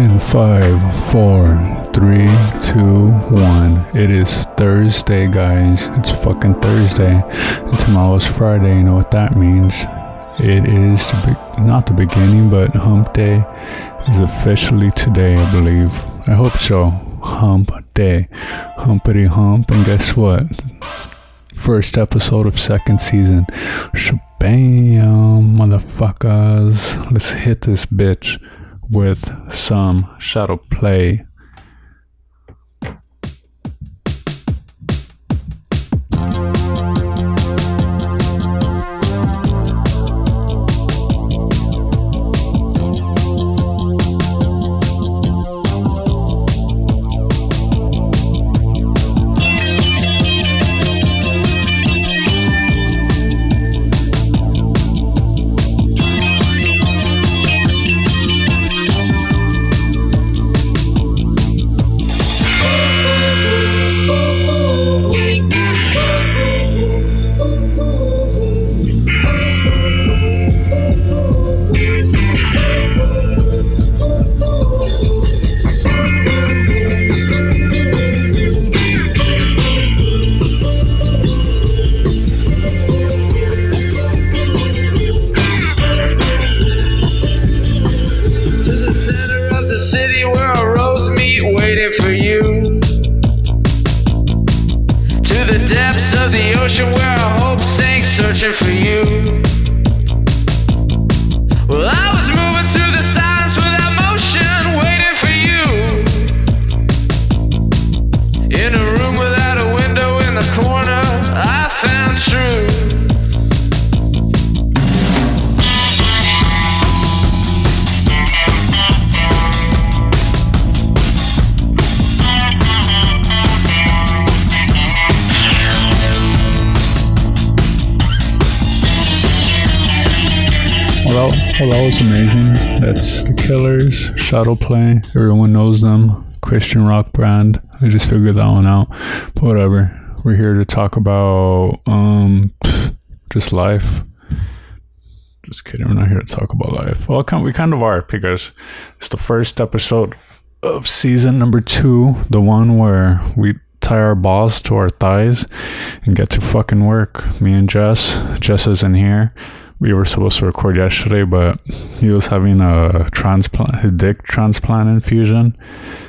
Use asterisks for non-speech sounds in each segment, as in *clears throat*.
Five, four, three, two, one. It is Thursday, guys. It's fucking Thursday. And tomorrow's Friday. You know what that means? It is the be- not the beginning, but Hump Day is officially today, I believe. I hope so. Hump Day. Humpity hump. And guess what? First episode of second season. Shabam, motherfuckers. Let's hit this bitch with some shadow play. That, was amazing. That's the Killers, Shadow Play. Everyone knows them. Christian rock brand. I just figured that one out. But whatever. We're here to talk about um just life. Just kidding. We're not here to talk about life. Well, we kind of are because it's the first episode of season number two, the one where we tie our balls to our thighs and get to fucking work. Me and Jess. Jess isn't here. We were supposed to record yesterday, but he was having a transplant, his dick transplant infusion.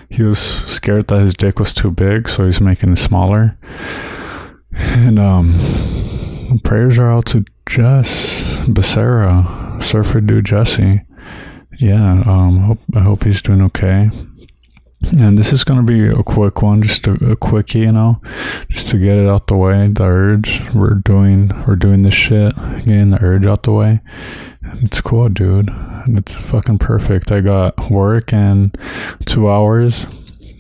He was scared that his dick was too big, so he's making it smaller. And um, prayers are out to Jess Becerra, Surfer Dude Jesse. Yeah, um, hope, I hope he's doing okay. And this is gonna be a quick one, just a, a quickie, you know, just to get it out the way. The urge we're doing, we're doing this shit, getting the urge out the way. It's cool, dude. And it's fucking perfect. I got work in two hours.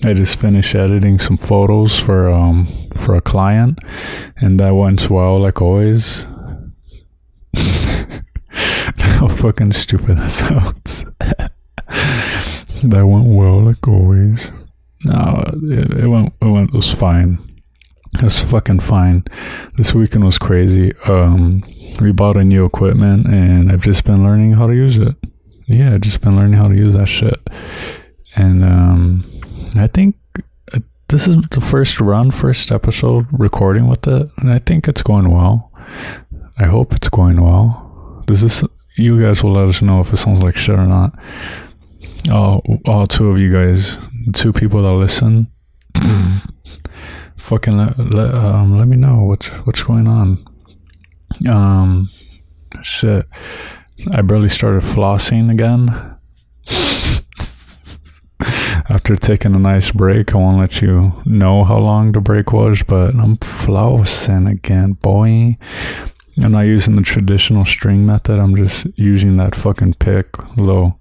I just finished editing some photos for um for a client, and that went well, like always. *laughs* How fucking stupid that *laughs* sounds. That went well, like always. No, it, it went. It went. It was fine. It was fucking fine. This weekend was crazy. Um, we bought a new equipment, and I've just been learning how to use it. Yeah, I've just been learning how to use that shit. And um, I think uh, this is the first run, first episode recording with it, and I think it's going well. I hope it's going well. This is you guys will let us know if it sounds like shit or not. All, all two of you guys, two people that listen, *clears throat* fucking let, let, um, let me know what's what's going on. Um, shit, I barely started flossing again. *laughs* After taking a nice break, I won't let you know how long the break was, but I'm flossing again, boy. I'm not using the traditional string method. I'm just using that fucking pick, little,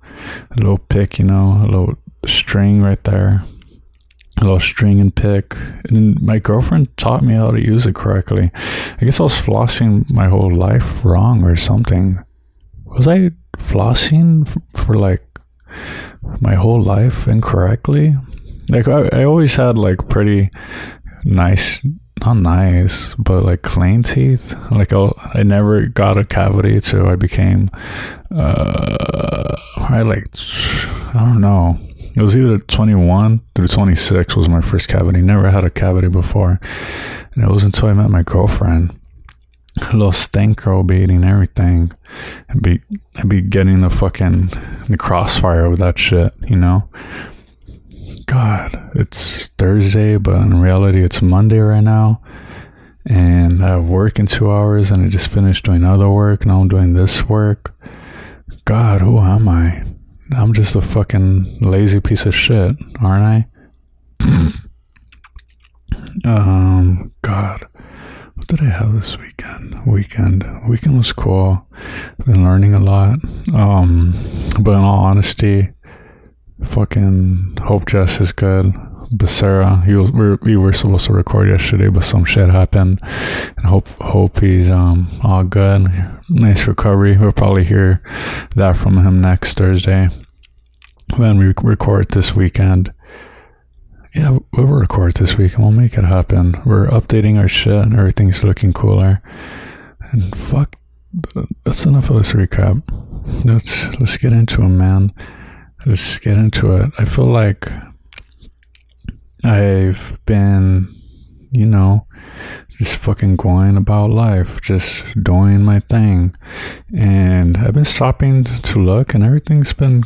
little pick, you know, a little string right there, a little string and pick. And my girlfriend taught me how to use it correctly. I guess I was flossing my whole life wrong or something. Was I flossing for like my whole life incorrectly? Like I, I always had like pretty nice not nice, but like clean teeth. Like I, I never got a cavity till I became, uh, I like, I don't know. it was either 21 through 26 was my first cavity. Never had a cavity before. And it was until I met my girlfriend. A little stank girl be eating everything. I'd be, I'd be getting the fucking the crossfire with that shit, you know? God, it's Thursday, but in reality, it's Monday right now. And I have work in two hours, and I just finished doing other work. Now I'm doing this work. God, who am I? I'm just a fucking lazy piece of shit, aren't I? *clears throat* um, God, what did I have this weekend? Weekend, weekend was cool. Been learning a lot. Um, but in all honesty, fucking hope Jess is good. Becerra, he we we were supposed to record yesterday, but some shit happened. And hope hope he's um all good. Nice recovery. We'll probably hear that from him next Thursday when we record this weekend. Yeah, we'll record this week and we'll make it happen. We're updating our shit and everything's looking cooler. And fuck, that's enough of this recap. Let's let's get into it, man. Let's get into it. I feel like I've been, you know, just fucking going about life, just doing my thing. And I've been stopping to look and everything's been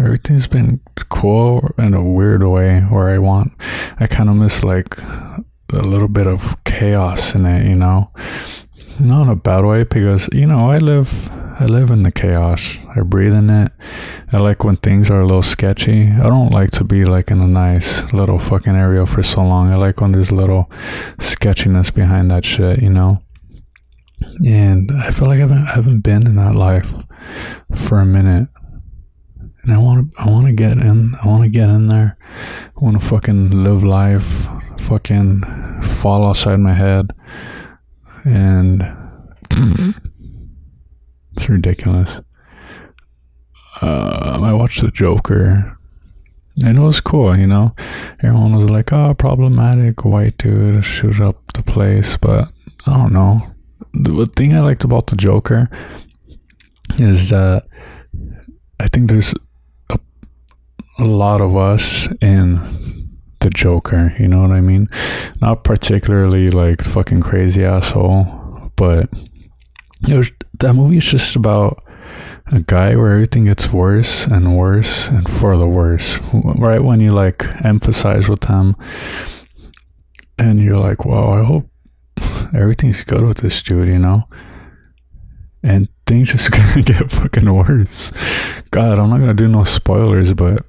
everything's been cool in a weird way where I want I kind of miss like a little bit of chaos in it, you know. Not in a bad way because, you know, I live I live in the chaos. I breathe in it. I like when things are a little sketchy. I don't like to be like in a nice little fucking area for so long. I like when there's a little sketchiness behind that shit, you know? And I feel like I haven't, I haven't been in that life for a minute. And I want to, I want to get in, I want to get in there. I want to fucking live life, fucking fall outside my head. And mm-hmm. Ridiculous. Um, I watched The Joker. And it was cool, you know. Everyone was like, "Oh, problematic white dude shoot up the place," but I don't know. The thing I liked about the Joker is that I think there's a, a lot of us in the Joker. You know what I mean? Not particularly like fucking crazy asshole, but was that movie is just about a guy where everything gets worse and worse and for the worse. Right when you like emphasize with them and you're like, wow, I hope *laughs* everything's good with this dude, you know? And things just *laughs* gonna get fucking worse. God, I'm not gonna do no spoilers, but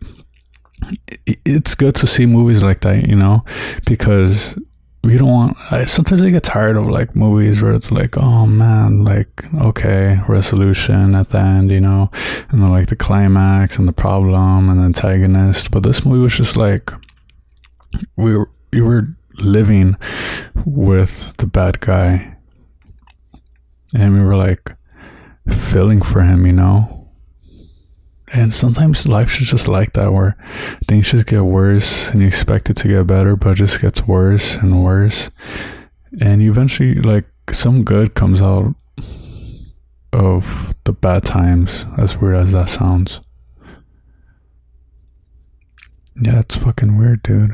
it's good to see movies like that, you know, because we don't want I, sometimes i get tired of like movies where it's like oh man like okay resolution at the end you know and then like the climax and the problem and the antagonist. But this movie was just like we were, we were living with the bad guy and we were like feeling for him you know and sometimes life's just like that, where things just get worse and you expect it to get better, but it just gets worse and worse. And eventually, like, some good comes out of the bad times, as weird as that sounds. Yeah, it's fucking weird, dude.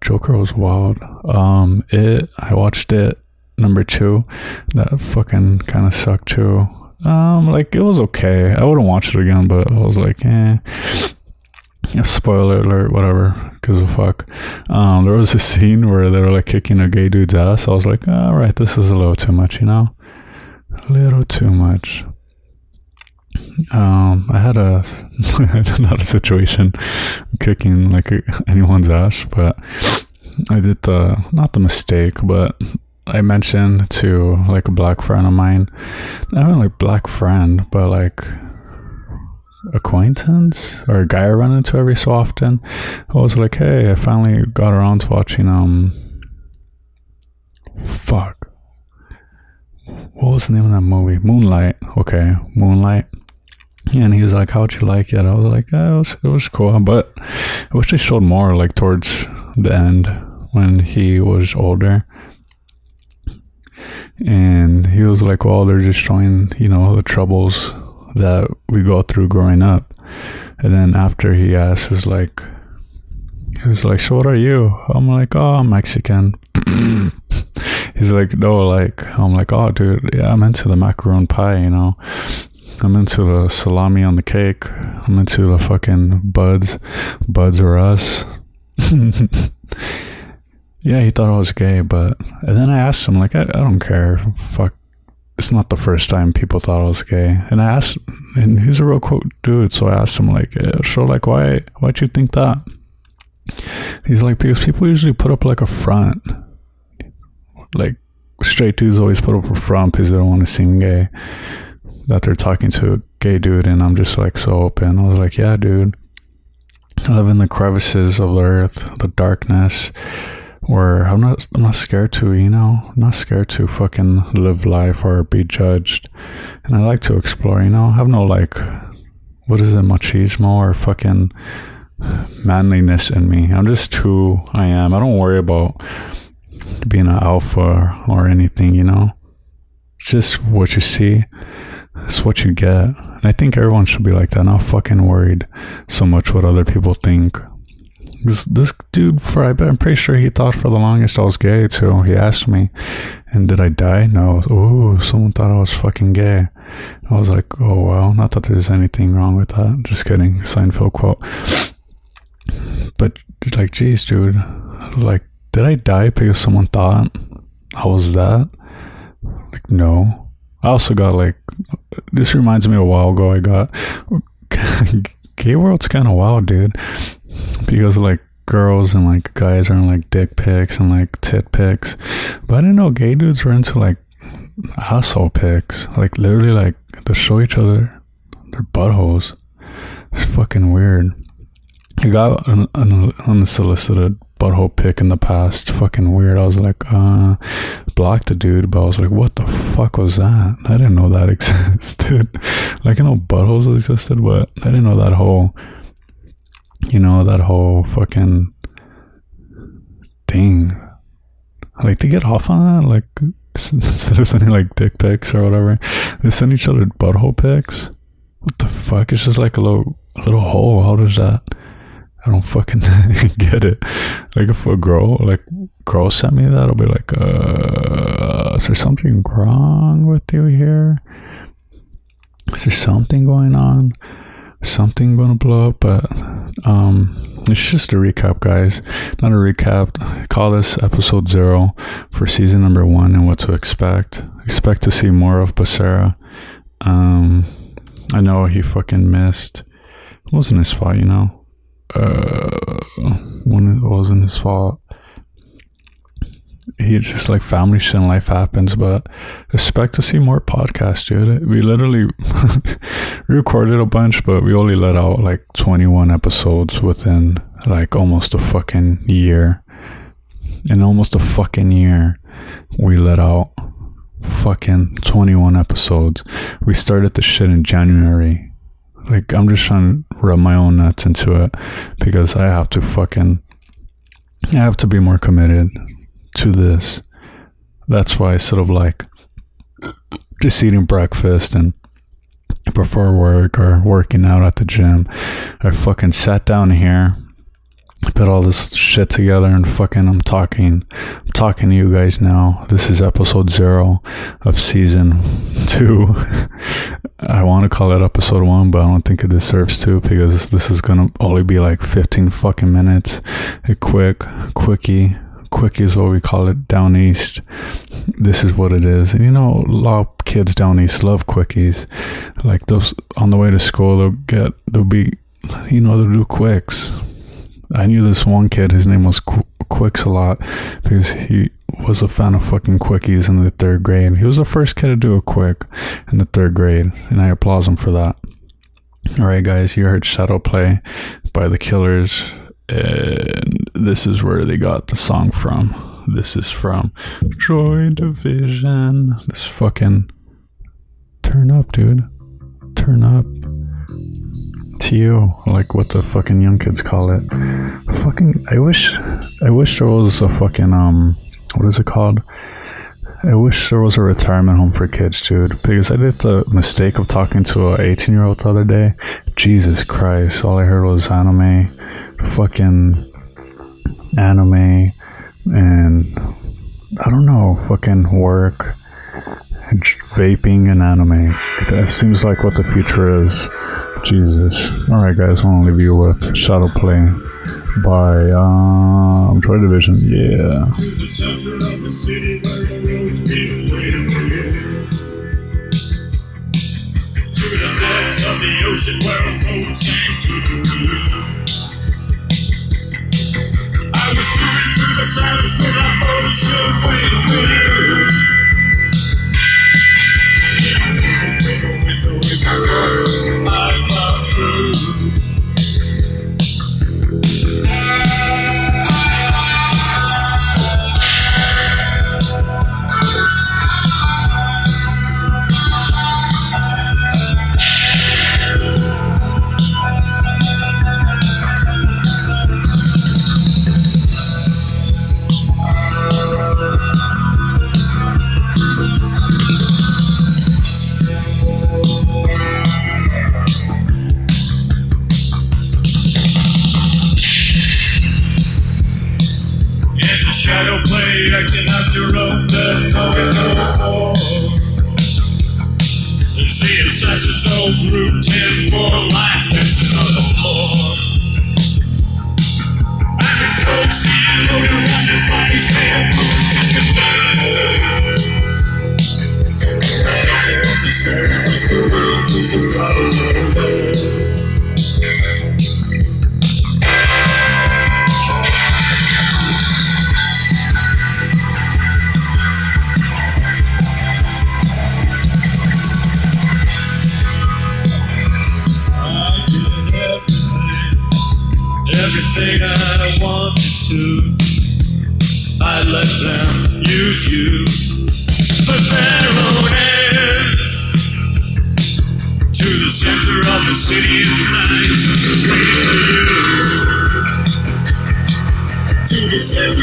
Joker was wild. Um, it, I watched it, number two. That fucking kind of sucked too. Um, like it was okay. I wouldn't watch it again, but I was like, eh. Yeah, spoiler alert, whatever. Gives a fuck. Um, there was a *laughs* scene where they were like kicking a gay dude's ass. I was like, all right, this is a little too much, you know, a little too much. Um, I had a *laughs* not a situation kicking like *laughs* anyone's ass, but I did the not the mistake, but I mentioned to like a black friend of mine, not even like black friend, but like acquaintance or a guy I run into every so often. I was like, hey, I finally got around to watching um fuck. What was the name of that movie? Moonlight. Okay, Moonlight. And he was like, "How'd you like it?" I was like, oh, "It was it was cool," but I wish they showed more like towards the end when he was older and he was like, "Well, they're just showing, you know, the troubles that we go through growing up. And then after he asks, is like, he's like, so what are you? I'm like, oh, I'm Mexican. *laughs* he's like, no, like, I'm like, oh, dude, yeah, I'm into the macaron pie, you know. I'm into the salami on the cake. I'm into the fucking buds. Buds or us. *laughs* yeah, he thought I was gay, but and then I asked him, like, I, I don't care. Fuck. It's not the first time people thought I was gay. And I asked, and he's a real quote dude. So I asked him, like, so, like, why, why'd you think that? He's like, because people usually put up like a front. Like, straight dudes always put up a front because they don't want to seem gay that they're talking to a gay dude and I'm just like so open. I was like, yeah, dude. I live in the crevices of the earth, the darkness, where I'm not I'm not scared to, you know, I'm not scared to fucking live life or be judged. And I like to explore, you know. I have no like what is it, machismo or fucking manliness in me. I'm just who I am. I don't worry about being an alpha or anything, you know. It's just what you see. It's what you get. And I think everyone should be like that, not fucking worried so much what other people think. This, this dude, for I'm pretty sure he thought for the longest I was gay too. He asked me, and did I die? No. Oh, someone thought I was fucking gay. I was like, oh well, not that there's anything wrong with that. Just kidding. Seinfeld quote. But like, geez, dude, like, did I die because someone thought I was that? Like, no. I also got like this reminds me a while ago I got *laughs* gay world's kind of wild, dude. Because like girls and like guys are in like dick pics and like tit pics, but I didn't know gay dudes were into like asshole pics. Like literally, like they show each other their buttholes. It's fucking weird. I got an, an unsolicited butthole pic in the past. Fucking weird. I was like, uh, blocked the dude, but I was like, what the fuck was that? I didn't know that *laughs* existed. like, I know buttholes existed, but I didn't know that whole, you know, that whole fucking thing. Like, they get off on that? Like, *laughs* instead of sending like dick pics or whatever, they send each other butthole pics. What the fuck? It's just like a little, a little hole. How does that? I don't fucking *laughs* get it. Like if a girl, like girl sent me that, I'll be like, uh, is there something wrong with you here? Is there something going on? Something gonna blow up, but um, it's just a recap, guys. Not a recap. Call this episode zero for season number one and what to expect. Expect to see more of Becerra. Um, I know he fucking missed. It wasn't his fault, you know uh, when it wasn't his fault. He just like family shit and life happens, but expect to see more podcasts, dude. We literally *laughs* recorded a bunch, but we only let out like 21 episodes within like almost a fucking year. In almost a fucking year, we let out fucking 21 episodes. We started the shit in January like I'm just trying to rub my own nuts into it because I have to fucking I have to be more committed to this. That's why I sort of like just eating breakfast and before work or working out at the gym. I fucking sat down here put all this shit together and fucking I'm talking I'm talking to you guys now. This is episode 0 of season *laughs* 2. I want to call it episode 1, but I don't think it deserves to because this is to only be like 15 fucking minutes. A quick quickie quickie is what we call it down east. This is what it is. And you know, a lot of kids down east love quickies. Like those on the way to school, they'll get, they'll be, you know, they'll do quicks I knew this one kid. His name was Qu- Quicks a lot because he was a fan of fucking quickies in the third grade. He was the first kid to do a quick in the third grade, and I applaud him for that. All right, guys, you heard Shadow Play by the Killers, and this is where they got the song from. This is from Joy Division. This fucking turn up, dude. Turn up to you, like what the fucking young kids call it. Fucking, I wish, I wish there was a fucking um, what is it called? I wish there was a retirement home for kids, dude. Because I did the mistake of talking to a 18 year old the other day. Jesus Christ! All I heard was anime, fucking anime, and I don't know, fucking work, vaping, and anime. That seems like what the future is. Jesus. All right, guys. I want to leave you with Shadow Play by um, Joy Division. Yeah. To the depths of the ocean where a boat sinks you to view. Assassins all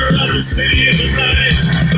of the city of the night.